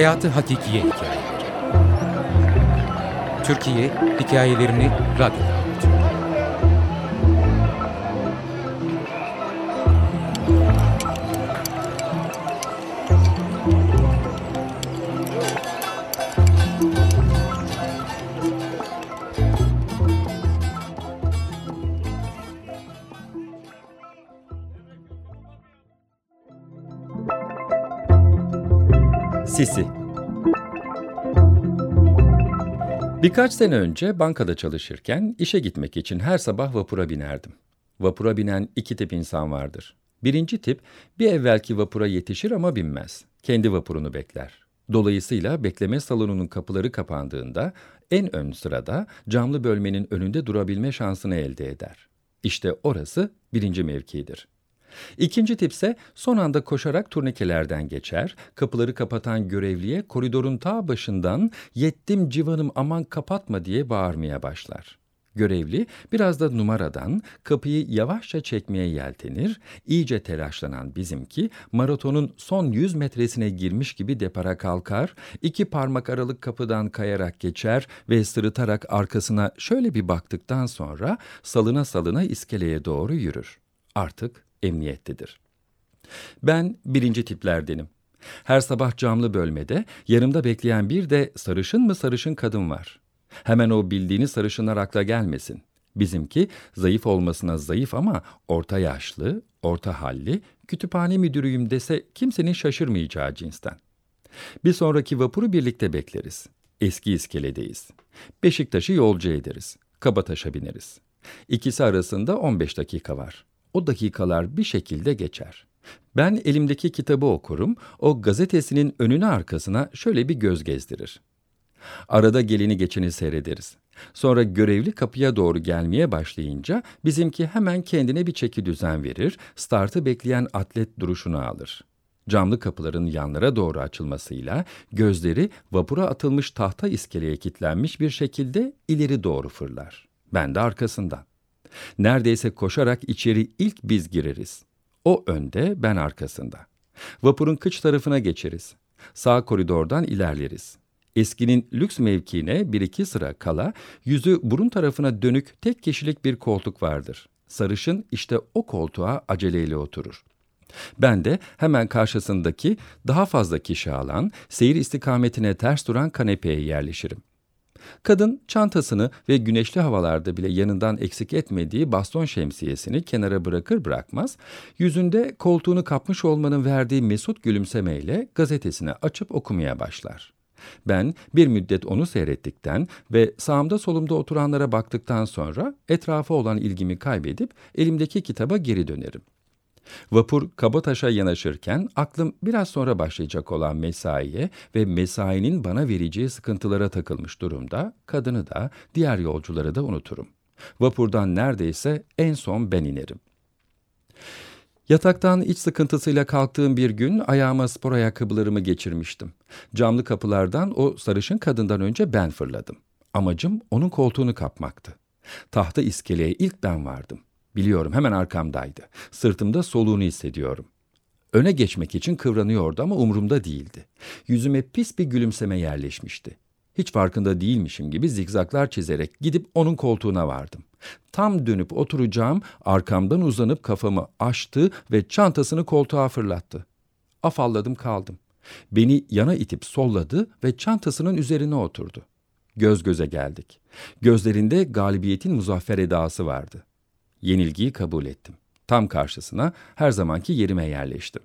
Hayatı Hakikiye Hikayeleri Türkiye hikayelerini radyoda anlatıyor. Sisi Birkaç sene önce bankada çalışırken işe gitmek için her sabah vapura binerdim. Vapura binen iki tip insan vardır. Birinci tip bir evvelki vapura yetişir ama binmez. Kendi vapurunu bekler. Dolayısıyla bekleme salonunun kapıları kapandığında en ön sırada camlı bölmenin önünde durabilme şansını elde eder. İşte orası birinci mevkidir. İkinci tipse son anda koşarak turnikelerden geçer, kapıları kapatan görevliye koridorun ta başından yettim civanım aman kapatma diye bağırmaya başlar. Görevli biraz da numaradan kapıyı yavaşça çekmeye yeltenir, iyice telaşlanan bizimki maratonun son 100 metresine girmiş gibi depara kalkar, iki parmak aralık kapıdan kayarak geçer ve sırıtarak arkasına şöyle bir baktıktan sonra salına salına iskeleye doğru yürür. Artık emniyettedir. Ben birinci tiplerdenim. Her sabah camlı bölmede yanımda bekleyen bir de sarışın mı sarışın kadın var. Hemen o bildiğini sarışınlar akla gelmesin. Bizimki zayıf olmasına zayıf ama orta yaşlı, orta halli, kütüphane müdürüyüm dese kimsenin şaşırmayacağı cinsten. Bir sonraki vapuru birlikte bekleriz. Eski iskeledeyiz. Beşiktaş'ı yolcu ederiz. Kabataş'a bineriz. İkisi arasında 15 dakika var. O dakikalar bir şekilde geçer. Ben elimdeki kitabı okurum, o gazetesinin önüne arkasına şöyle bir göz gezdirir. Arada gelini geçeni seyrederiz. Sonra görevli kapıya doğru gelmeye başlayınca bizimki hemen kendine bir çeki düzen verir, startı bekleyen atlet duruşunu alır. Camlı kapıların yanlara doğru açılmasıyla gözleri vapura atılmış tahta iskeleye kilitlenmiş bir şekilde ileri doğru fırlar. Ben de arkasından. Neredeyse koşarak içeri ilk biz gireriz. O önde, ben arkasında. Vapurun kıç tarafına geçeriz. Sağ koridordan ilerleriz. Eskinin lüks mevkiine bir iki sıra kala yüzü burun tarafına dönük tek kişilik bir koltuk vardır. Sarışın işte o koltuğa aceleyle oturur. Ben de hemen karşısındaki daha fazla kişi alan, seyir istikametine ters duran kanepeye yerleşirim. Kadın çantasını ve güneşli havalarda bile yanından eksik etmediği baston şemsiyesini kenara bırakır bırakmaz, yüzünde koltuğunu kapmış olmanın verdiği mesut gülümsemeyle gazetesini açıp okumaya başlar. Ben bir müddet onu seyrettikten ve sağımda solumda oturanlara baktıktan sonra etrafa olan ilgimi kaybedip elimdeki kitaba geri dönerim. Vapur Kabataş'a yanaşırken aklım biraz sonra başlayacak olan mesaiye ve mesainin bana vereceği sıkıntılara takılmış durumda, kadını da diğer yolcuları da unuturum. Vapurdan neredeyse en son ben inerim. Yataktan iç sıkıntısıyla kalktığım bir gün ayağıma spor ayakkabılarımı geçirmiştim. Camlı kapılardan o sarışın kadından önce ben fırladım. Amacım onun koltuğunu kapmaktı. Tahta iskeleye ilk ben vardım. Biliyorum hemen arkamdaydı. Sırtımda soluğunu hissediyorum. Öne geçmek için kıvranıyordu ama umurumda değildi. Yüzüme pis bir gülümseme yerleşmişti. Hiç farkında değilmişim gibi zigzaklar çizerek gidip onun koltuğuna vardım. Tam dönüp oturacağım, arkamdan uzanıp kafamı açtı ve çantasını koltuğa fırlattı. Afalladım kaldım. Beni yana itip solladı ve çantasının üzerine oturdu. Göz göze geldik. Gözlerinde galibiyetin muzaffer edası vardı. Yenilgiyi kabul ettim. Tam karşısına her zamanki yerime yerleştim.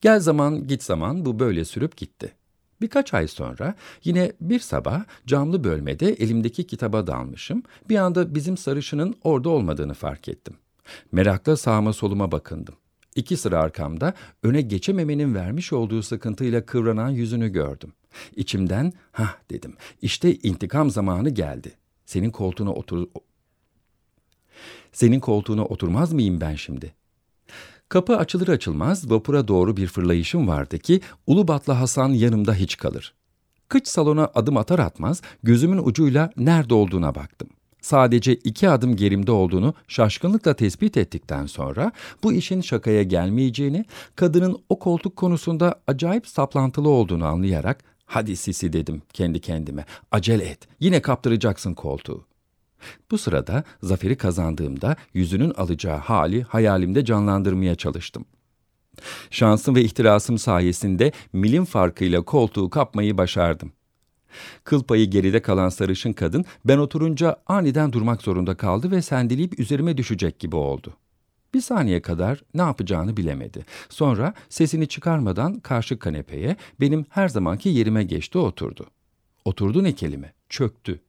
Gel zaman git zaman bu böyle sürüp gitti. Birkaç ay sonra yine bir sabah camlı bölmede elimdeki kitaba dalmışım. Bir anda bizim sarışının orada olmadığını fark ettim. Merakla sağıma soluma bakındım. İki sıra arkamda öne geçememenin vermiş olduğu sıkıntıyla kıvranan yüzünü gördüm. İçimden ha dedim işte intikam zamanı geldi. Senin koltuğuna otur senin koltuğuna oturmaz mıyım ben şimdi? Kapı açılır açılmaz vapura doğru bir fırlayışım vardı ki Ulubatlı Hasan yanımda hiç kalır. Kıç salona adım atar atmaz gözümün ucuyla nerede olduğuna baktım. sadece iki adım gerimde olduğunu şaşkınlıkla tespit ettikten sonra bu işin şakaya gelmeyeceğini, kadının o koltuk konusunda acayip saplantılı olduğunu anlayarak hadi sisi dedim kendi kendime acele et yine kaptıracaksın koltuğu. Bu sırada zaferi kazandığımda yüzünün alacağı hali hayalimde canlandırmaya çalıştım. Şansım ve ihtirasım sayesinde milim farkıyla koltuğu kapmayı başardım. Kıl payı geride kalan sarışın kadın ben oturunca aniden durmak zorunda kaldı ve sendeleyip üzerime düşecek gibi oldu. Bir saniye kadar ne yapacağını bilemedi. Sonra sesini çıkarmadan karşı kanepeye benim her zamanki yerime geçti oturdu. Oturdu ne kelime? Çöktü.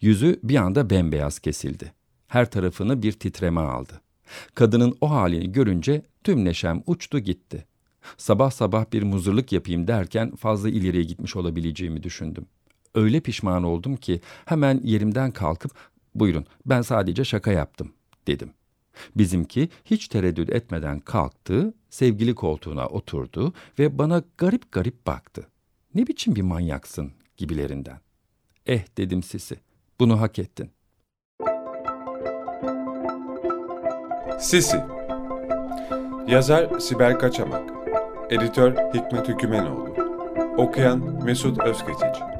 Yüzü bir anda bembeyaz kesildi. Her tarafını bir titreme aldı. Kadının o halini görünce tüm neşem uçtu gitti. Sabah sabah bir muzurluk yapayım derken fazla ileriye gitmiş olabileceğimi düşündüm. Öyle pişman oldum ki hemen yerimden kalkıp buyurun ben sadece şaka yaptım dedim. Bizimki hiç tereddüt etmeden kalktı, sevgili koltuğuna oturdu ve bana garip garip baktı. Ne biçim bir manyaksın gibilerinden. Eh dedim Sisi, bunu hak ettin. Sisi. Yazar Sibel Kaçamak. Editör Hikmet Hükümenoğlu. Okuyan Mesut Özgeçici